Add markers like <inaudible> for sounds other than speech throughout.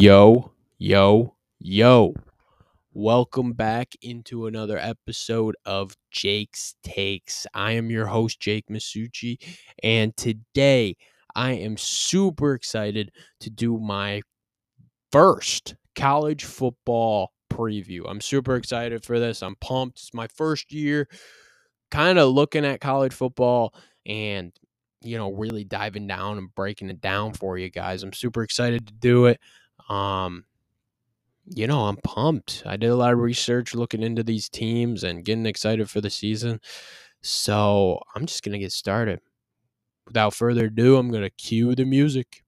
Yo, yo, yo. Welcome back into another episode of Jake's Takes. I am your host, Jake Masucci, and today I am super excited to do my first college football preview. I'm super excited for this. I'm pumped. It's my first year kind of looking at college football and you know really diving down and breaking it down for you guys. I'm super excited to do it. Um, you know, I'm pumped. I did a lot of research looking into these teams and getting excited for the season. So I'm just going to get started. Without further ado, I'm going to cue the music.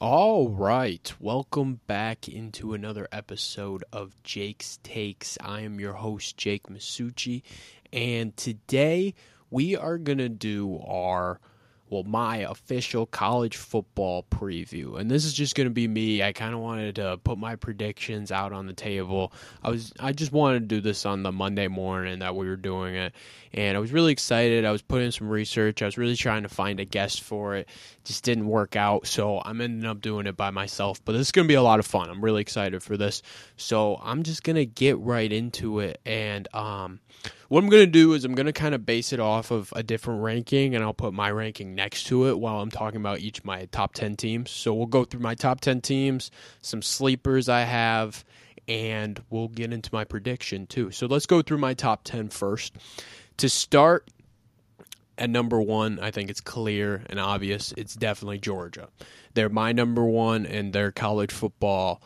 All right, welcome back into another episode of Jake's Takes. I am your host, Jake Masucci, and today we are going to do our well, my official college football preview. And this is just going to be me. I kind of wanted to put my predictions out on the table. I was I just wanted to do this on the Monday morning that we were doing it. And I was really excited. I was putting some research. I was really trying to find a guest for it. Just didn't work out. So I'm ending up doing it by myself. But this is going to be a lot of fun. I'm really excited for this. So I'm just going to get right into it and um what I'm going to do is I'm going to kind of base it off of a different ranking and I'll put my ranking next to it while I'm talking about each of my top 10 teams. So we'll go through my top 10 teams, some sleepers I have, and we'll get into my prediction too. So let's go through my top 10 first. To start, at number one, I think it's clear and obvious. It's definitely Georgia. They're my number one in their college football.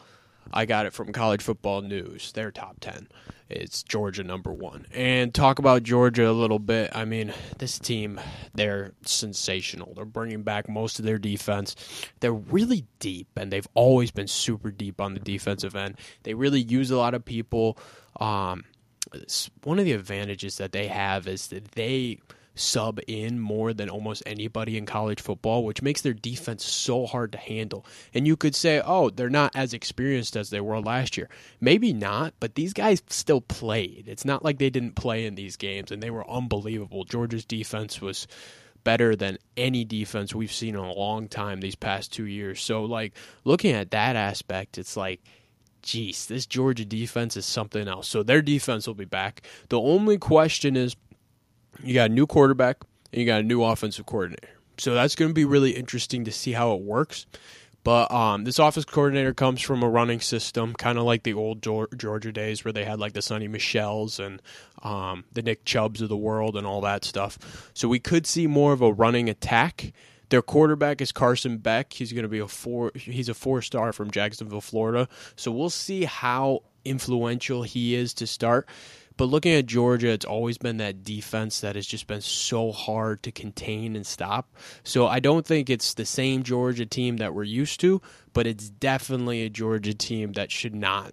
I got it from College Football News. Their top 10 it's Georgia number one. And talk about Georgia a little bit. I mean, this team, they're sensational. They're bringing back most of their defense. They're really deep, and they've always been super deep on the defensive end. They really use a lot of people. Um, one of the advantages that they have is that they sub in more than almost anybody in college football, which makes their defense so hard to handle. And you could say, oh, they're not as experienced as they were last year. Maybe not, but these guys still played. It's not like they didn't play in these games, and they were unbelievable. Georgia's defense was better than any defense we've seen in a long time these past two years. So, like, looking at that aspect, it's like, geez, this Georgia defense is something else. So, their defense will be back. The only question is, you got a new quarterback and you got a new offensive coordinator. So that's going to be really interesting to see how it works. But um, this office coordinator comes from a running system, kind of like the old Georgia days where they had like the Sony Michels and um, the Nick Chubbs of the world and all that stuff. So we could see more of a running attack. Their quarterback is Carson Beck. He's going to be a four. He's a four star from Jacksonville, Florida. So we'll see how influential he is to start. But looking at Georgia, it's always been that defense that has just been so hard to contain and stop. So I don't think it's the same Georgia team that we're used to, but it's definitely a Georgia team that should not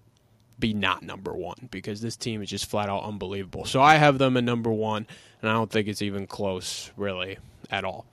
be not number one because this team is just flat out unbelievable. So I have them at number one, and I don't think it's even close, really, at all.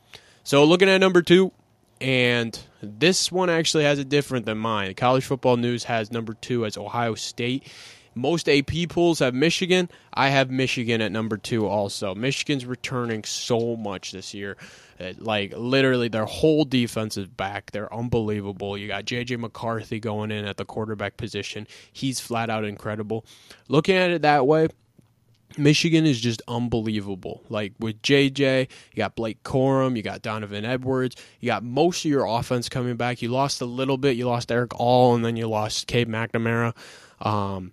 So looking at number two, and this one actually has it different than mine. College Football News has number two as Ohio State. Most AP pools have Michigan. I have Michigan at number two also. Michigan's returning so much this year. Uh, like, literally, their whole defense is back. They're unbelievable. You got J.J. McCarthy going in at the quarterback position. He's flat out incredible. Looking at it that way, Michigan is just unbelievable. Like with JJ, you got Blake Corum, you got Donovan Edwards, you got most of your offense coming back. You lost a little bit, you lost Erick All, and then you lost Cade McNamara. Um,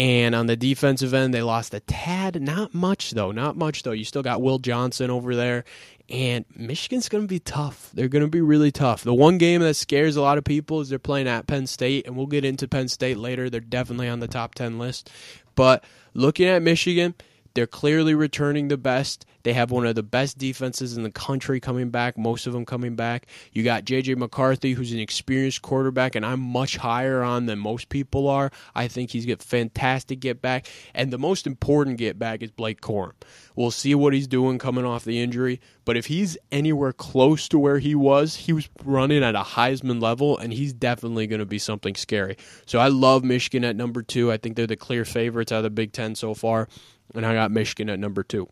and on the defensive end, they lost a tad, not much though, not much though. You still got Will Johnson over there, and Michigan's going to be tough. They're going to be really tough. The one game that scares a lot of people is they're playing at Penn State, and we'll get into Penn State later. They're definitely on the top 10 list. But looking at Michigan, They're clearly returning the best. They have one of the best defenses in the country coming back, most of them coming back. You got JJ McCarthy, who's an experienced quarterback, and I'm much higher on than most people are. I think he's got fantastic get back. And the most important get back is Blake Corum. We'll see what he's doing coming off the injury. But if he's anywhere close to where he was, he was running at a Heisman level, and he's definitely going to be something scary. So I love Michigan at number two. I think they're the clear favorites out of the Big Ten so far and I got Michigan at number two.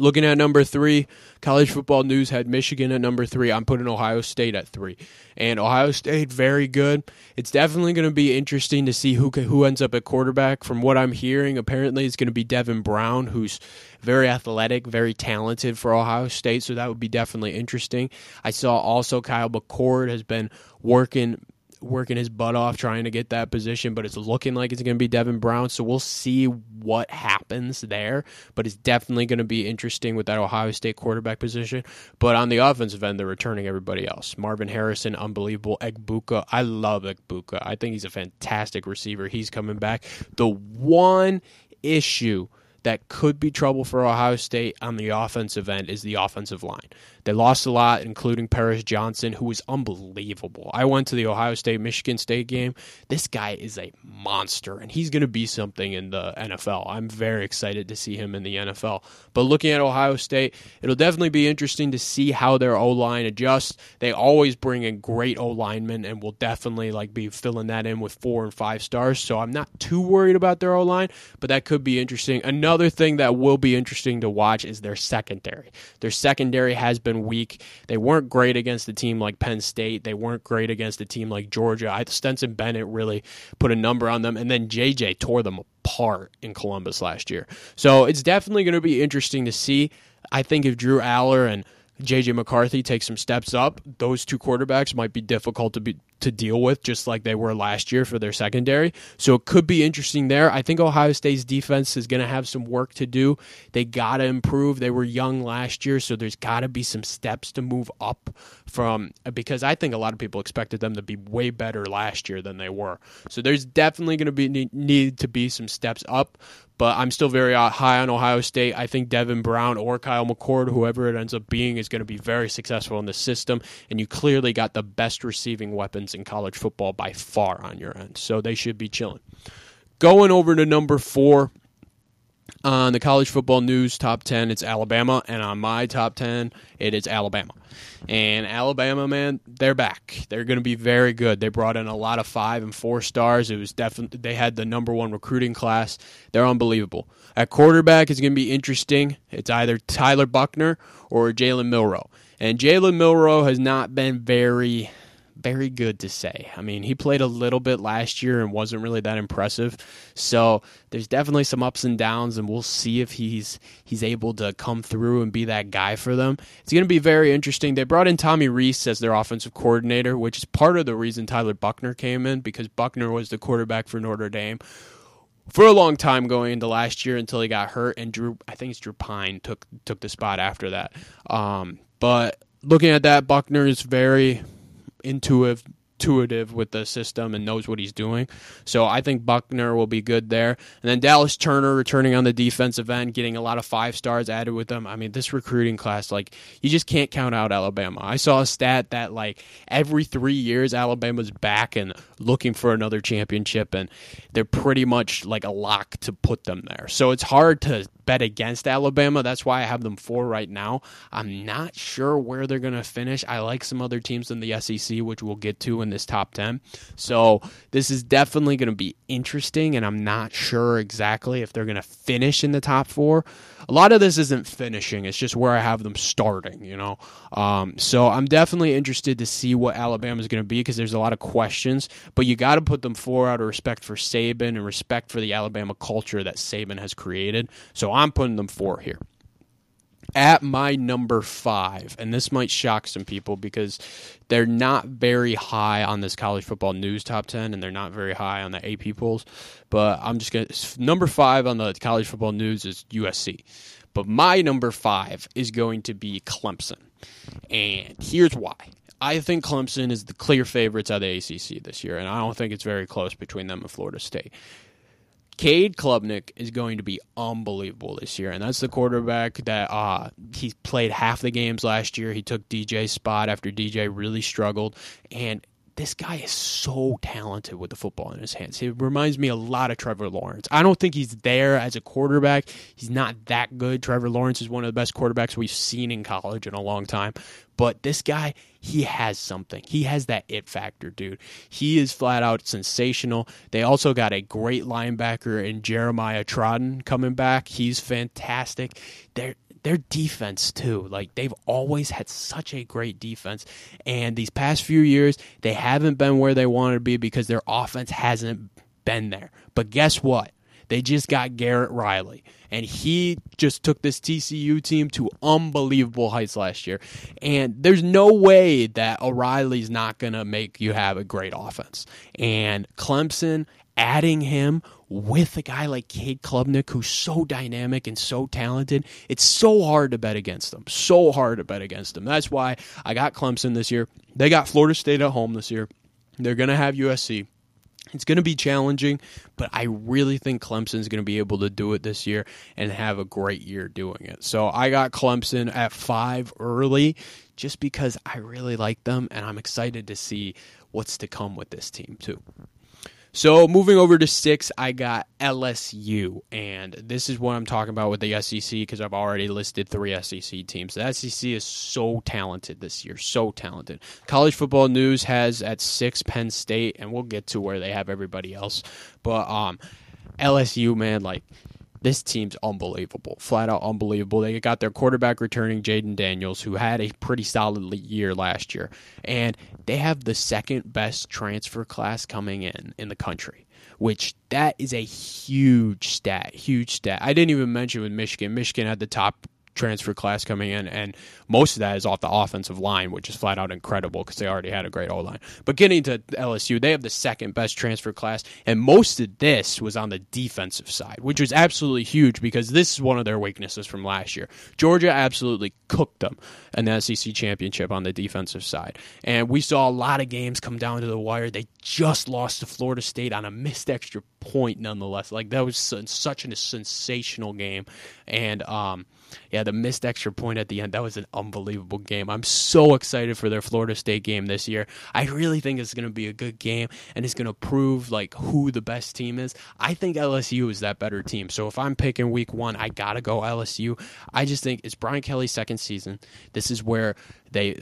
Looking at number three, College Football News had Michigan at number three. I'm putting Ohio State at three, and Ohio State very good. It's definitely going to be interesting to see who who ends up at quarterback. From what I'm hearing, apparently it's going to be Devin Brown, who's very athletic, very talented for Ohio State. So that would be definitely interesting. I saw also Kyle McCord has been working working his butt off trying to get that position, but it's looking like it's going to be Devin Brown. So we'll see what happens there. But it's definitely going to be interesting with that Ohio State quarterback position. But on the offensive end, they're returning everybody else. Marvin Harrison, unbelievable. Egbuka, I love Egbuka. I think he's a fantastic receiver. He's coming back. The one issue that could be trouble for Ohio State on the offensive end is the offensive line. They lost a lot, including Paris Johnson, who was unbelievable. I went to the Ohio State Michigan State game. This guy is a monster, and he's going to be something in the NFL. I'm very excited to see him in the NFL. But looking at Ohio State, it'll definitely be interesting to see how their O line adjusts. They always bring in great O linemen, and will definitely like be filling that in with four and five stars. So I'm not too worried about their O line, but that could be interesting. Another thing that will be interesting to watch is their secondary. Their secondary has been weak. They weren't great against a team like Penn State. They weren't great against a team like Georgia. I, Stetson Bennett really put a number on them, and then JJ tore them apart in Columbus last year. So it's definitely going to be interesting to see. I think if Drew Allar and JJ McCarthy take some steps up, those two quarterbacks might be difficult to be to deal with, just like they were last year for their secondary. So it could be interesting there. I think Ohio State's defense is going to have some work to do. They got to improve. They were young last year, so there's got to be some steps to move up from because I think a lot of people expected them to be way better last year than they were. So there's definitely going to be need to be some steps up but I'm still very uh, high on Ohio State. I think Devin Brown or Kyle McCord, whoever it ends up being, is going to be very successful in the system. And you clearly got the best receiving weapons in college football by far on your end. So they should be chilling. Going over to number four, on the college football news top 10, it's Alabama. And on my top 10, it is Alabama. And Alabama, man, they're back. They're going to be very good. They brought in a lot of five and four stars. It was definitely, they had the number one recruiting class. They're unbelievable. At quarterback, it's going to be interesting. It's either Tyler Buchner or Jalen Milroe. And Jalen Milroe has not been very very good to say. I mean, he played a little bit last year and wasn't really that impressive. So there's definitely some ups and downs, and we'll see if he's he's able to come through and be that guy for them. It's going to be very interesting. They brought in Tommy Rees as their offensive coordinator, which is part of the reason Tyler Buchner came in because Buchner was the quarterback for Notre Dame for a long time going into last year until he got hurt, and Drew I think it's Drew Pyne took took the spot after that. Um, but looking at that, Buchner is very intuitive intuitive with the system and knows what he's doing. So I think Buchner will be good there. And then Dallas Turner returning on the defensive end, getting a lot of five stars added with them. I mean, this recruiting class, like, you just can't count out Alabama. I saw a stat that, like, every three years, Alabama's back and looking for another championship, and they're pretty much like a lock to put them there. So it's hard to bet against Alabama. That's why I have them four right now. I'm not sure where they're going to finish. I like some other teams in the SEC, which we'll get to in this top 10. So this is definitely going to be interesting, and I'm not sure exactly if they're going to finish in the top four. A lot of this isn't finishing, it's just where I have them starting, you know? Um, so I'm definitely interested to see what Alabama is going to be because there's a lot of questions, but you got to put them four out of respect for Saban and respect for the Alabama culture that Saban has created. So I'm putting them four here. At my number five, and this might shock some people because they're not very high on this college football news top 10, and they're not very high on the AP polls. But I'm just going to, number five on the college football news is USC. But my number five is going to be Clemson. And here's why. I think Clemson is the clear favorites of the ACC this year, and I don't think it's very close between them and Florida State Cade Klubnik is going to be unbelievable this year, and that's the quarterback that uh, he played half the games last year. He took DJ's spot after DJ really struggled, and this guy is so talented with the football in his hands. He reminds me a lot of Trevor Lawrence. I don't think he's there as a quarterback. He's not that good. Trevor Lawrence is one of the best quarterbacks we've seen in college in a long time. But this guy, he has something. He has that it factor, dude. He is flat out sensational. They also got a great linebacker in Jeremiah Trotter coming back. He's fantastic. They're their defense too. Like they've always had such a great defense, and these past few years they haven't been where they wanted to be because their offense hasn't been there. But guess what? They just got Garrett Riley, and he just took this TCU team to unbelievable heights last year. And there's no way that O'Reilly's not going to make you have a great offense. And Clemson adding him with a guy like Cade Klubnik, who's so dynamic and so talented, it's so hard to bet against them. So hard to bet against them. That's why I got Clemson this year. They got Florida State at home this year. They're going to have USC. It's going to be challenging, but I really think Clemson's going to be able to do it this year and have a great year doing it. So I got Clemson at five early just because I really like them and I'm excited to see what's to come with this team, too. So moving over to six, I got LSU, and this is what I'm talking about with the SEC because I've already listed three SEC teams. The SEC is so talented this year, so talented. College Football News has at six Penn State, and we'll get to where they have everybody else. But um, LSU, man, like this team's unbelievable, flat out unbelievable. They got their quarterback returning, Jayden Daniels, who had a pretty solid year last year, and they have the second best transfer class coming in in the country. Which that is a huge stat, huge stat. I didn't even mention with Michigan. Michigan had the top transfer class coming in, and most of that is off the offensive line, which is flat out incredible because they already had a great O line. But getting to LSU, they have the second best transfer class, and most of this was on the defensive side, which was absolutely huge because this is one of their weaknesses from last year. Georgia absolutely cooked them in the SEC championship on the defensive side, and we saw a lot of games come down to the wire. They just lost to Florida State on a missed extra point, nonetheless. Like that was such a sensational game, and um, yeah, the missed extra point at the end, that was an unbelievable game. I'm so excited for their Florida State game this year. I really think it's going to be a good game and it's going to prove like who the best team is. I think LSU is that better team. So if I'm picking week 1, I got to go LSU. I just think it's Brian Kelly's second season. This is where they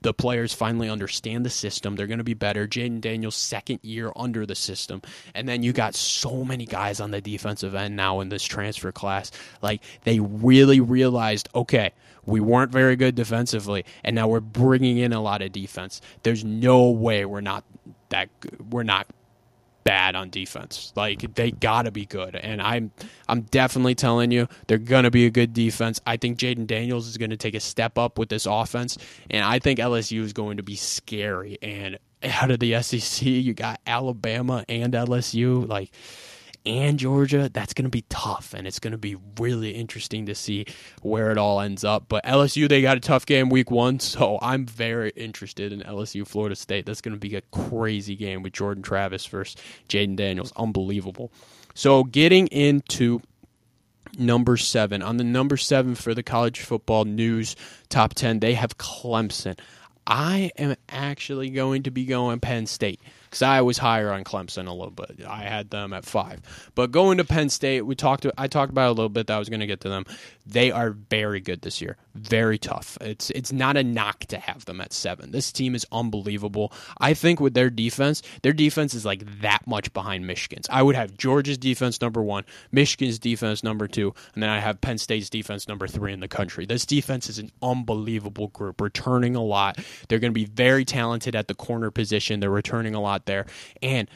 the players finally understand the system. They're going to be better. Jayden Daniels' second year under the system. And then you got so many guys on the defensive end now in this transfer class. Like, they really realized, okay, we weren't very good defensively, and now we're bringing in a lot of defense. There's no way we're not that we're not bad on defense. Like they got to be good, and I'm I'm definitely telling you they're gonna be a good defense. I think Jayden Daniels is to take a step up with this offense, and I think LSU is going to be scary. And out of the SEC, you got Alabama and LSU, like and Georgia, that's going to be tough, and it's going to be really interesting to see where it all ends up. But LSU, they got a tough game week one, <laughs> so I'm very interested in LSU Florida State. That's going to be a crazy game with Jordan Travis versus Jayden Daniels. Unbelievable. So getting into number seven. On the number seven for the college football news top 10, they have Clemson. I am actually going to be going Penn State because I was higher on Clemson a little bit. I had them at five, but going to Penn State, we talked. I talked about a little bit that I was going to get to them. They are very good this year, very tough. It's it's not a knock to have them at seven. This team is unbelievable. I think with their defense, their defense is like that much behind Michigan's. I would have Georgia's defense number one, Michigan's defense number two, and then I have Penn State's defense number three in the country. This defense is an unbelievable group, returning a lot. They're going to be very talented at the corner position. They're returning a lot there. And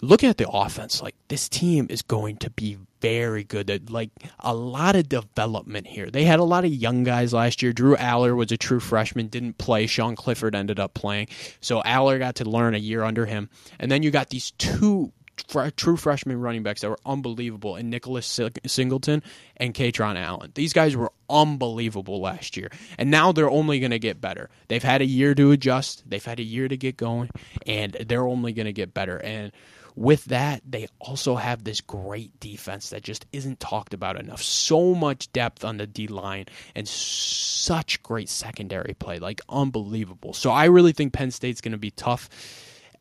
looking at the offense, like this team is going to be very good. Like a lot of development here. They had a lot of young guys last year. Drew Allar was a true freshman, didn't play. Sean Clifford ended up playing. So Allar got to learn a year under him. And then you got these two true freshman running backs that were unbelievable in Nicholas Singleton and Kaytron Allen. These guys were unbelievable last year, and now they're only going to get better. They've had a year to adjust, they've had a year to get going, and they're only going to get better. And with that, they also have this great defense that just isn't talked about enough. So much depth on the D line and such great secondary play, like unbelievable. So I really think Penn State's going to be tough.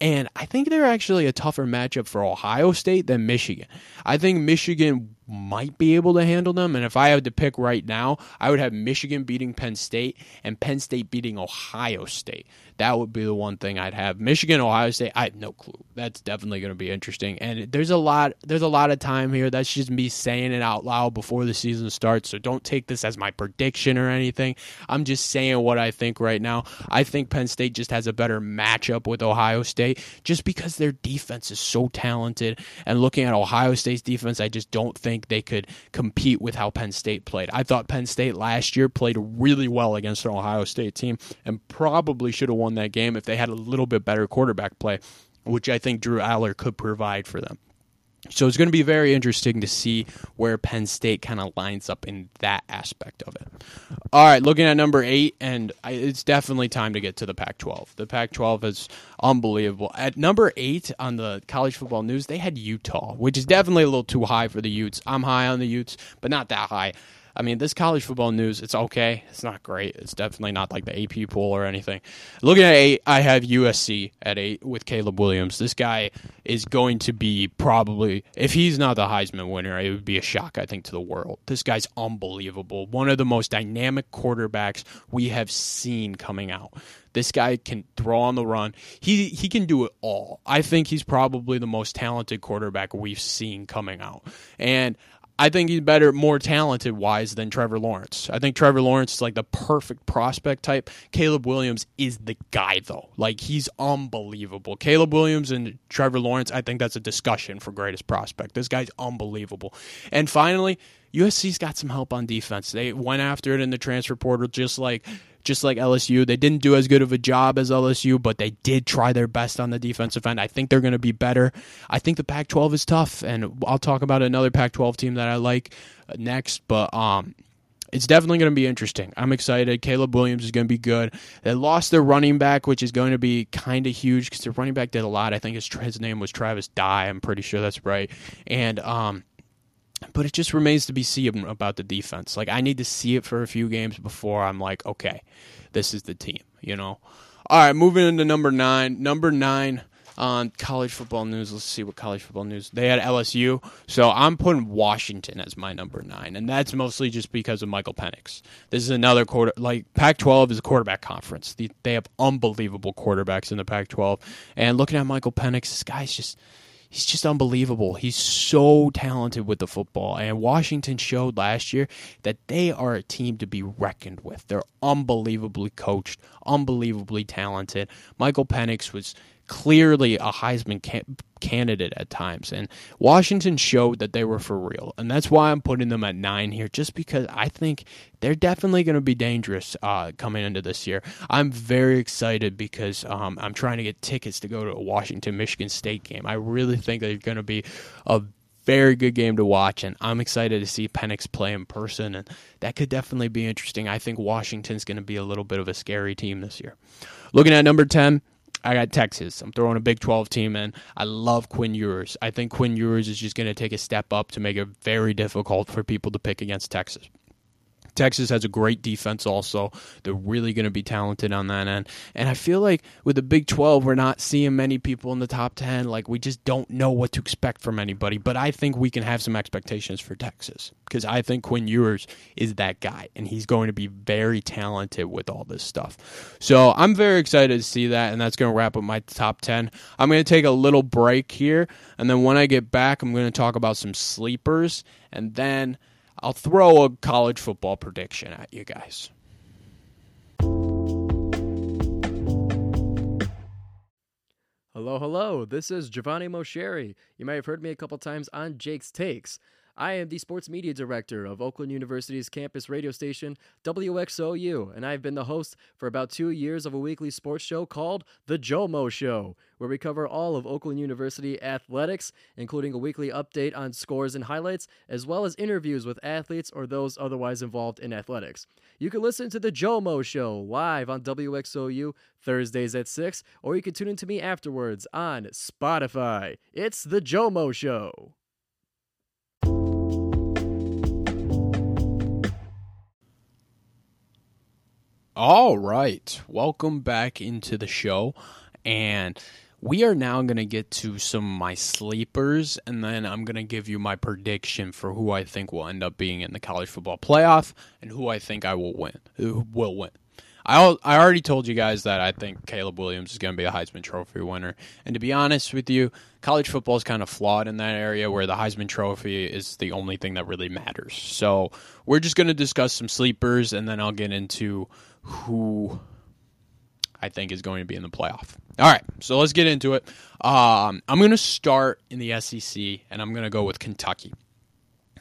And I think they're actually a tougher matchup for Ohio State than Michigan. I think Michigan might be able to handle them. And if I had to pick right now, I would have Michigan beating Penn State and Penn State beating Ohio State. That would be the one thing I'd have. Michigan, Ohio State, I have no clue. That's definitely going to be interesting. And there's a lot there's a lot of time here. That's just me saying it out loud before the season starts. So don't take this as my prediction or anything. I'm just saying what I think right now. I think Penn State just has a better matchup with Ohio State just because their defense is so talented. And looking at Ohio State's defense, I just don't think they could compete with how Penn State played. I thought Penn State last year played really well against an Ohio State team and probably should have won that game if they had a little bit better quarterback play, which I think Drew Allar could provide for them. So it's going to be very interesting to see where Penn State kind of lines up in that aspect of it. All right, looking at number eight, and it's definitely time to get to the Pac 12. The Pac 12 is unbelievable. At number eight on the college football news, they had Utah, which is definitely a little too high for the Utes. I'm high on the Utes, but not that high. I mean, this college football news, it's okay. It's not great. It's definitely not like the AP poll or anything. Looking at eight, I have USC at eight with Caleb Williams. This guy is going to be probably, if he's not the Heisman winner, it would be a shock, I think, to the world. This guy's unbelievable. One of the most dynamic quarterbacks we have seen coming out. This guy can throw on the run. He he can do it all. I think he's probably the most talented quarterback we've seen coming out. And I think he's better, more talented wise than Trevor Lawrence. I think Trevor Lawrence is like the perfect prospect type. Caleb Williams is the guy, though. Like, he's unbelievable. Caleb Williams and Trevor Lawrence, I think that's a discussion for greatest prospect. This guy's unbelievable. And finally, USC's got some help on defense. They went after it in the transfer portal, just like just like LSU. They didn't do as good of a job as LSU, but they did try their best on the defensive end. I think they're going to be better. I think the Pac-12 is tough, and I'll talk about another Pac-12 team that I like uh, next. But um, it's definitely going to be interesting. I'm excited. Caleb Williams is going to be good. They lost their running back, which is going to be kind of huge because their running back did a lot. I think his, his name was Travis Dye. I'm pretty sure that's right. And um, but it just remains to be seen about the defense. Like I need to see it for a few games before I'm like, okay, this is the team. You know. All right, moving into number nine. Number nine on college football news. Let's see what college football news they had LSU. So I'm putting Washington as my number nine, and that's mostly just because of Michael Penix. This is another quarter like Pac-12 is a quarterback conference. They have unbelievable quarterbacks in the Pac-12, and looking at Michael Penix, this guy's just he's just unbelievable. He's so talented with the football. And Washington showed last year that they are a team to be reckoned with. They're unbelievably coached, unbelievably talented. Michael Penix was clearly a Heisman ca- candidate at times. And Washington showed that they were for real. And that's why I'm putting them at nine here, just because I think they're definitely going to be dangerous uh, coming into this year. I'm very excited because um, I'm trying to get tickets to go to a Washington Michigan State game. I really think they're going to be a very good game to watch, and I'm excited to see Penix play in person, and that could definitely be interesting. I think Washington's going to be a little bit of a scary team this year. Looking at number 10, I got Texas. I'm throwing a Big 12 team in. I love Quinn Ewers. I think Quinn Ewers is just going to take a step up to make it very difficult for people to pick against Texas. Texas has a great defense also. They're really going to be talented on that end. And I feel like with the Big 12, we're not seeing many people in the top 10. Like, we just don't know what to expect from anybody. But I think we can have some expectations for Texas because I think Quinn Ewers is that guy. And he's going to be very talented with all this stuff. So I'm very excited to see that. And that's going to wrap up my top 10. I'm going to take a little break here. And then when I get back, I'm going to talk about some sleepers. And then I'll throw a college football prediction at you guys. Hello, hello. This is Giovanni Mosheri. You might have heard me a couple times on Jake's Takes. I am the sports media director of Oakland University's campus radio station, WXOU, and I've been the host for about two years of a weekly sports show called The Jomo Show, where we cover all of Oakland University athletics, including a weekly update on scores and highlights, as well as interviews with athletes or those otherwise involved in athletics. You can listen to The Jomo Show live on WXOU Thursdays at 6, or you can tune in to me afterwards on Spotify. It's The Jomo Show. All right. Welcome back into the show. And we are now going to get to some of my sleepers, and then I'm going to give you my prediction for who I think will end up being in the college football playoff and who I think I will win. Who will win. I I already told you guys that I think Caleb Williams is going to be a Heisman Trophy winner. And to be honest with you, college football is kind of flawed in that area where the Heisman Trophy is the only thing that really matters. So we're just going to discuss some sleepers, and then I'll get into who I think is going to be in the playoff. All right, so let's get into it. Um, I'm going to start in the SEC, and I'm going to go with Kentucky.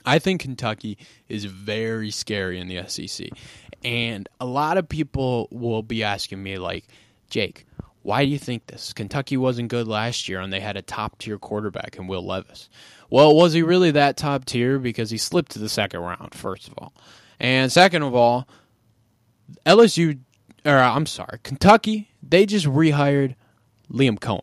I think Kentucky is very scary in the SEC. And a lot of people will be asking me, like, Jake, why do you think this? Kentucky wasn't good last year, and they had a top tier quarterback in Will Levis. Well, was he really that top tier? Because he slipped to the second round, first of all. And second of all, LSU, or I'm sorry, Kentucky, they just rehired Liam Coen.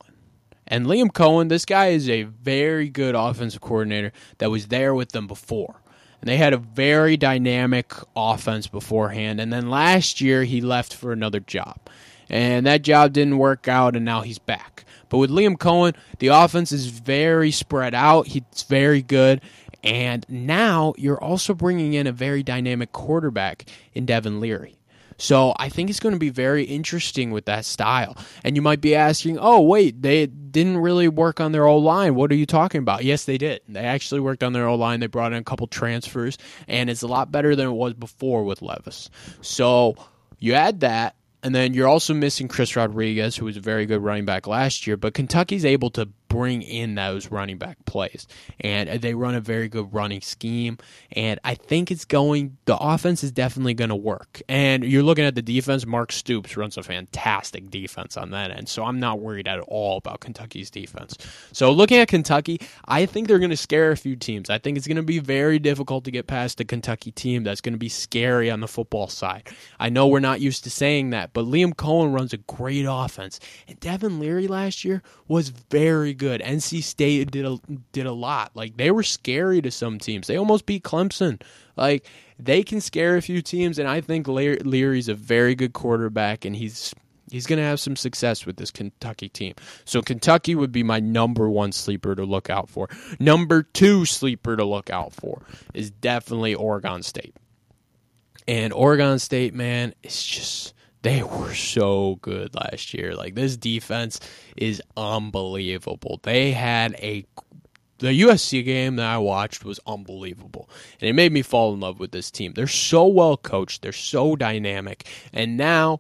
And Liam Coen, this guy is a very good offensive coordinator that was there with them before. And they had a very dynamic offense beforehand. And then last year, he left for another job. And that job didn't work out, and now he's back. But with Liam Coen, the offense is very spread out. He's very good. And now you're also bringing in a very dynamic quarterback in Devin Leary. So I think it's going to be very interesting with that style. And you might be asking, oh, wait, they didn't really work on their old line. What are you talking about? Yes, they did. They actually worked on their old line. They brought in a couple transfers, and it's a lot better than it was before with Levis. So you add that. And then you're also missing Chris Rodriguez, who was a very good running back last year, but Kentucky's able to bring in those running back plays. And uh, they run a very good running scheme. And I think it's going, the offense is definitely going to work. And you're looking at the defense. Mark Stoops runs a fantastic defense on that end. So I'm not worried at all about Kentucky's defense. So looking at Kentucky, I think they're going to scare a few teams. I think it's going to be very difficult to get past the Kentucky team that's going to be scary on the football side. I know we're not used to saying that, but Liam Coen runs a great offense. And Devin Leary last year was very good good. NC State did a did a lot. Like they were scary to some teams. They almost beat Clemson. Like they can scare a few teams, and I think Leary's a very good quarterback, and he's he's going to have some success with this Kentucky team. So Kentucky would be my number one sleeper to look out for. Number two sleeper to look out for is definitely Oregon State. And Oregon State, man, it's just they were so good last year. Like this defense is unbelievable. They had a the USC game that I watched was unbelievable. And it made me fall in love with this team. They're so well coached, they're so dynamic. And now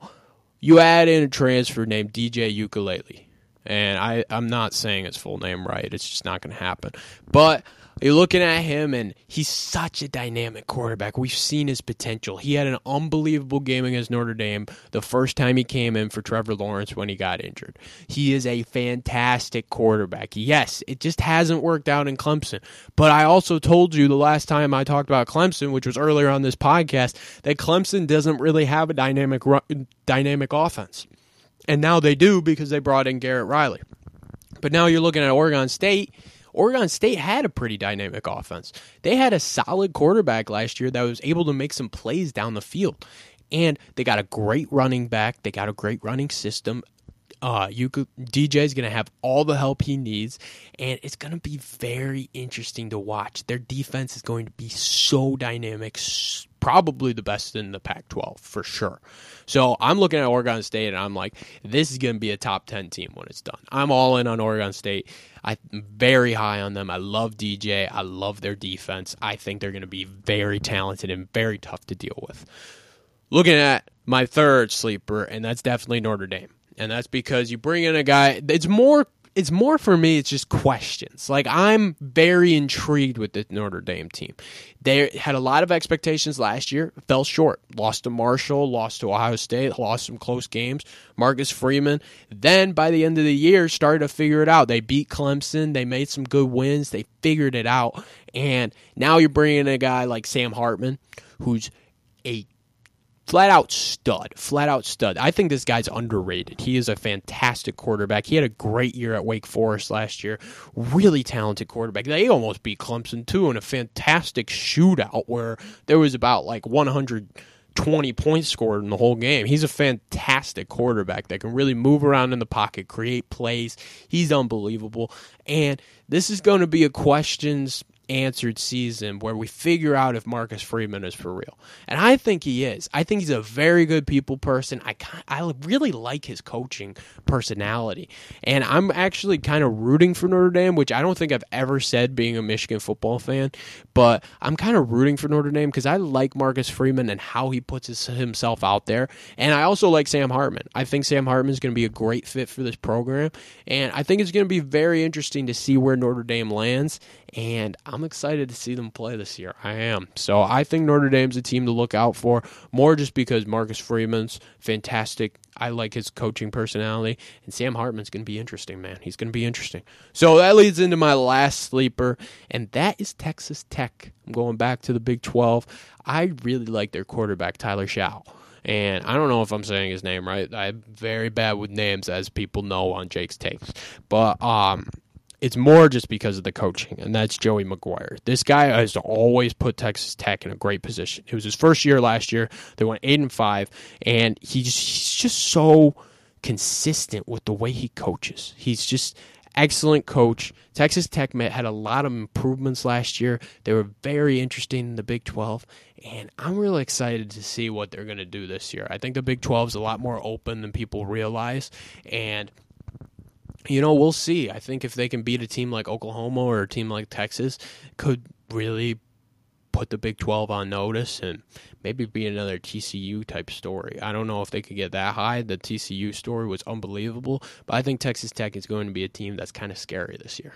you add in a transfer named DJ Ukulele. And I, I'm not saying his full name right. It's just not going to happen. But you're looking at him, and he's such a dynamic quarterback. We've seen his potential. He had an unbelievable game against Notre Dame the first time he came in for Trevor Lawrence when he got injured. He is a fantastic quarterback. Yes, it just hasn't worked out in Clemson. But I also told you the last time I talked about Clemson, which was earlier on this podcast, that Clemson doesn't really have a dynamic dynamic offense. And now they do because they brought in Garrett Riley. But now you're looking at Oregon State Oregon State had a pretty dynamic offense. They had a solid quarterback last year that was able to make some plays down the field. And they got a great running back. They got a great running system. Uh, you could, DJ is going to have all the help he needs, and it's going to be very interesting to watch. Their defense is going to be so dynamic, probably the best in the Pac 12 for sure. So I'm looking at Oregon State, and I'm like, this is going to be a top 10 team when it's done. I'm all in on Oregon State. I'm very high on them. I love DJ. I love their defense. I think they're going to be very talented and very tough to deal with. Looking at my third sleeper, and that's definitely Notre Dame. And that's because you bring in a guy, it's more it's more for me. It's just questions. Like I'm very intrigued with the Notre Dame team. They had a lot of expectations last year, fell short. Lost to Marshall, lost to Ohio State, lost some close games. Marcus Freeman. Then by the end of the year, started to figure it out. They beat Clemson. They made some good wins. They figured it out. And now you're bringing a guy like Sam Hartman, who's a flat out stud, flat out stud. I think this guy's underrated. He is a fantastic quarterback. He had a great year at Wake Forest last year. Really talented quarterback. They almost beat Clemson too in a fantastic shootout where there was about like 120 points scored in the whole game. He's a fantastic quarterback that can really move around in the pocket, create plays. He's unbelievable. And this is going to be a questions answered season where we figure out if Marcus Freeman is for real. And I think he is. I think he's a very good people person. I I really like his coaching personality. And I'm actually kind of rooting for Notre Dame, which I don't think I've ever said being a Michigan football fan, but I'm kind of rooting for Notre Dame because I like Marcus Freeman and how he puts his, himself out there. And I also like Sam Hartman. I think Sam Hartman is going to be a great fit for this program. And I think it's going to be very interesting to see where Notre Dame lands. And I'm excited to see them play this year. I am. So I think Notre Dame's a team to look out for, more just because Marcus Freeman's fantastic. I like his coaching personality, and Sam Hartman's going to be interesting, man. He's going to be interesting. So that leads into my last sleeper, and that is Texas Tech. I'm going back to the Big 12. I really like their quarterback, Tyler Shough. And I don't know if I'm saying his name right. I'm very bad with names, as people know on Jake's takes. But um, it's more just because of the coaching, and that's Joey McGuire. This guy has always put Texas Tech in a great position. It was his first year last year. They went eight and five, and he's he's just so consistent with the way he coaches. He's just excellent coach. Texas Tech had a lot of improvements last year. They were very interesting in the Big 12, and I'm really excited to see what they're going to do this year. I think the Big 12 is a lot more open than people realize, and – you know, we'll see. I think if they can beat a team like Oklahoma or a team like Texas, could really put the Big 12 on notice and maybe be another TCU type story. I don't know if they could get that high. The TCU story was unbelievable, but I think Texas Tech is going to be a team that's kind of scary this year.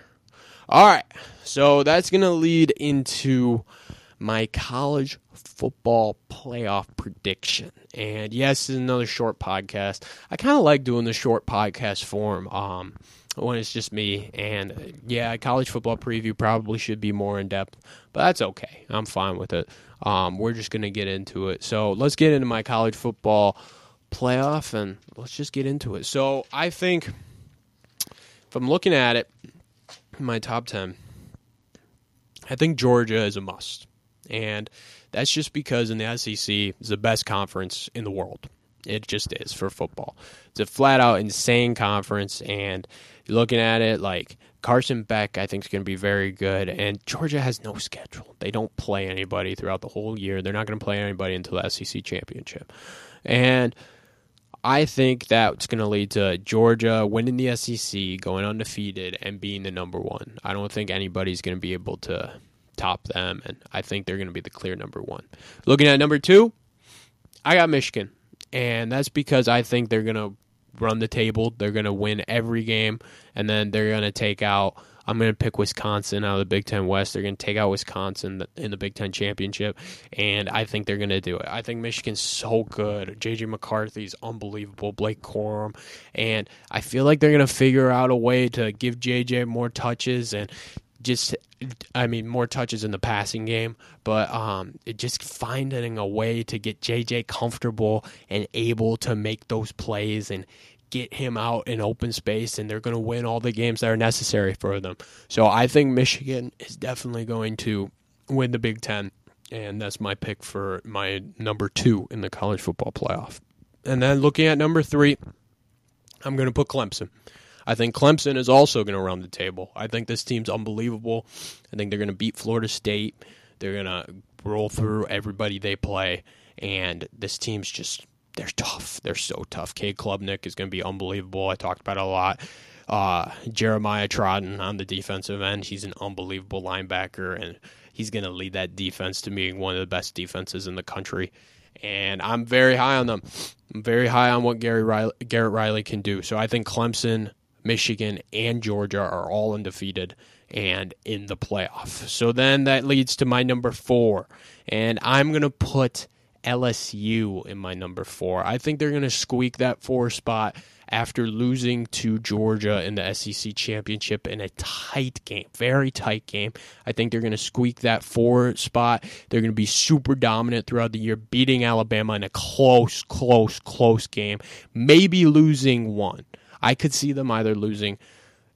All right, so that's going to lead into my college football playoff prediction. And yes, this is another short podcast. I kind of like doing the short podcast form um, when it's just me. And yeah, college football preview probably should be more in depth, but that's okay. I'm fine with it. Um, we're just going to get into it. So let's get into my college football playoff and let's just get into it. So I think if I'm looking at it, my top 10, I think Georgia is a must. And that's just because in the SEC is the best conference in the world. It just is for football. It's a flat out insane conference, and looking at it like Carson Beck, I think is going to be very good. And Georgia has no schedule; they don't play anybody throughout the whole year. They're not going to play anybody until the SEC championship, and I think that's going to lead to Georgia winning the SEC, going undefeated, and being the number one. I don't think anybody's going to be able to top them, and I think they're going to be the clear number one. Looking at number two, I got Michigan, and that's because I think they're going to run the table. They're going to win every game, and then they're going to take out. I'm going to pick Wisconsin out of the Big Ten West. They're going to take out Wisconsin in the Big Ten championship, and I think they're going to do it. I think Michigan's so good. JJ McCarthy's unbelievable. Blake Corum, and I feel like they're going to figure out a way to give JJ more touches and just I mean more touches in the passing game, but um, just finding a way to get JJ comfortable and able to make those plays and get him out in open space, and they're going to win all the games that are necessary for them. So I think Michigan is definitely going to win the Big Ten, and that's my pick for my number two in the college football playoff. And then looking at number three, I'm going to put Clemson. I think Clemson is also going to run the table. I think this team's unbelievable. I think they're going to beat Florida State. They're going to roll through everybody they play. And this team's just, they're tough. They're so tough. Cade Klubnik is going to be unbelievable. I talked about a lot. Uh, Jeremiah Trotter on the defensive end. He's an unbelievable linebacker, and he's going to lead that defense to being one of the best defenses in the country and I'm very high on them. I'm very high on what Gary Riley, Garrett Riley can do. So I think Clemson Michigan, and Georgia are all undefeated and in the playoff. So then that leads to my number four. And I'm going to put LSU in my number four. I think they're going to squeak that four spot after losing to Georgia in the SEC championship in a tight game, very tight game. I think they're going to squeak that four spot. They're going to be super dominant throughout the year, beating Alabama in a close, close, close game, maybe losing one. I could see them either losing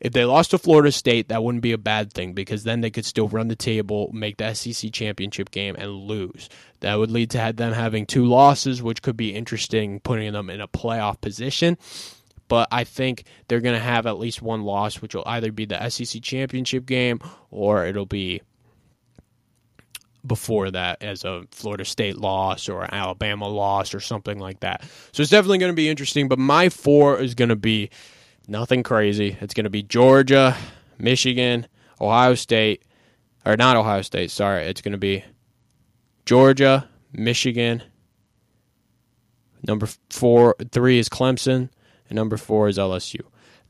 if they lost to Florida State, that wouldn't be a bad thing because then they could still run the table, make the SEC championship game, and lose. That would lead to them having two losses, which could be interesting, putting them in a playoff position. But I think they're going to have at least one loss, which will either be the SEC championship game or it'll be before that as a Florida State loss or an Alabama loss or something like that. So it's definitely going to be interesting. But my four is going to be Nothing crazy. It's going to be Georgia, Michigan, Ohio State, or not Ohio State, sorry. It's going to be Georgia, Michigan. Number four, three is Clemson, and number four is LSU.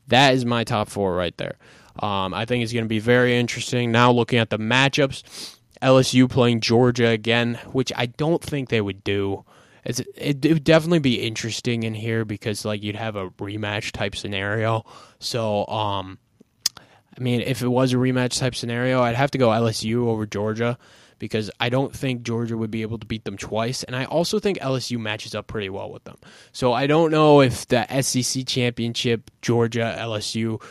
That is my top four right there. Um, I think it's going to be very interesting. Now looking at the matchups, LSU playing Georgia again, which I don't think they would do it's it, it would definitely be interesting in here because like you'd have a rematch type scenario. So um, I mean, if it was a rematch type scenario, I'd have to go LSU over Georgia because I don't think Georgia would be able to beat them twice. And I also think LSU matches up pretty well with them. So I don't know if the SEC championship, Georgia, LSU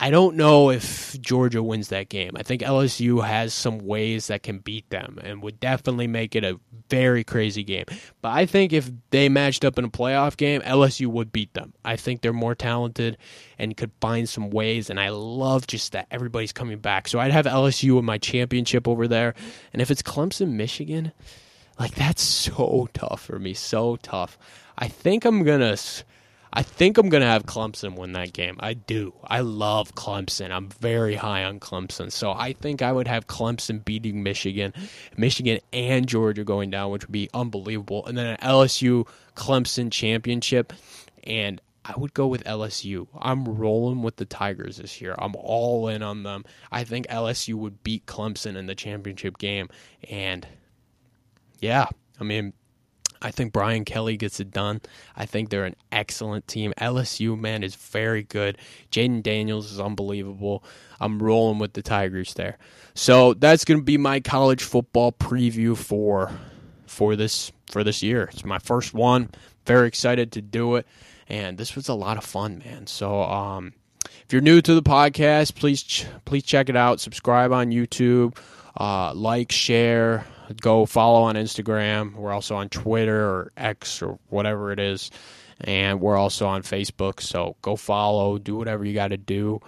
I don't know if Georgia wins that game. I think LSU has some ways that can beat them and would definitely make it a very crazy game. But I think if they matched up in a playoff game, LSU would beat them. I think they're more talented and could find some ways. And I love just that everybody's coming back. So I'd have LSU in my championship over there. And if it's Clemson, Michigan, like that's so tough for me. So tough. I think I'm going to I think I'm going to have Clemson win that game. I do. I love Clemson. I'm very high on Clemson. So I think I would have Clemson beating Michigan, Michigan and Georgia going down, which would be unbelievable. And then an LSU Clemson championship. And I would go with LSU. I'm rolling with the Tigers this year. I'm all in on them. I think LSU would beat Clemson in the championship game. And yeah, I mean, I think Brian Kelly gets it done. I think they're an excellent team. LSU, man, is very good. Jayden Daniels is unbelievable. I'm rolling with the Tigers there. So that's going to be my college football preview for for this for this year. It's my first one. Very excited to do it, and this was a lot of fun, man. So um, if you're new to the podcast, please ch- please check it out. Subscribe on YouTube. Uh, like, share, go follow on Instagram. We're also on Twitter or X or whatever it is. And we're also on Facebook. So go follow, do whatever you got to do.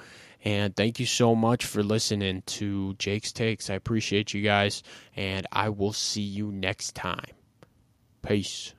And thank you so much for listening to Jake's Takes. I appreciate you guys. And I will see you next time. Peace.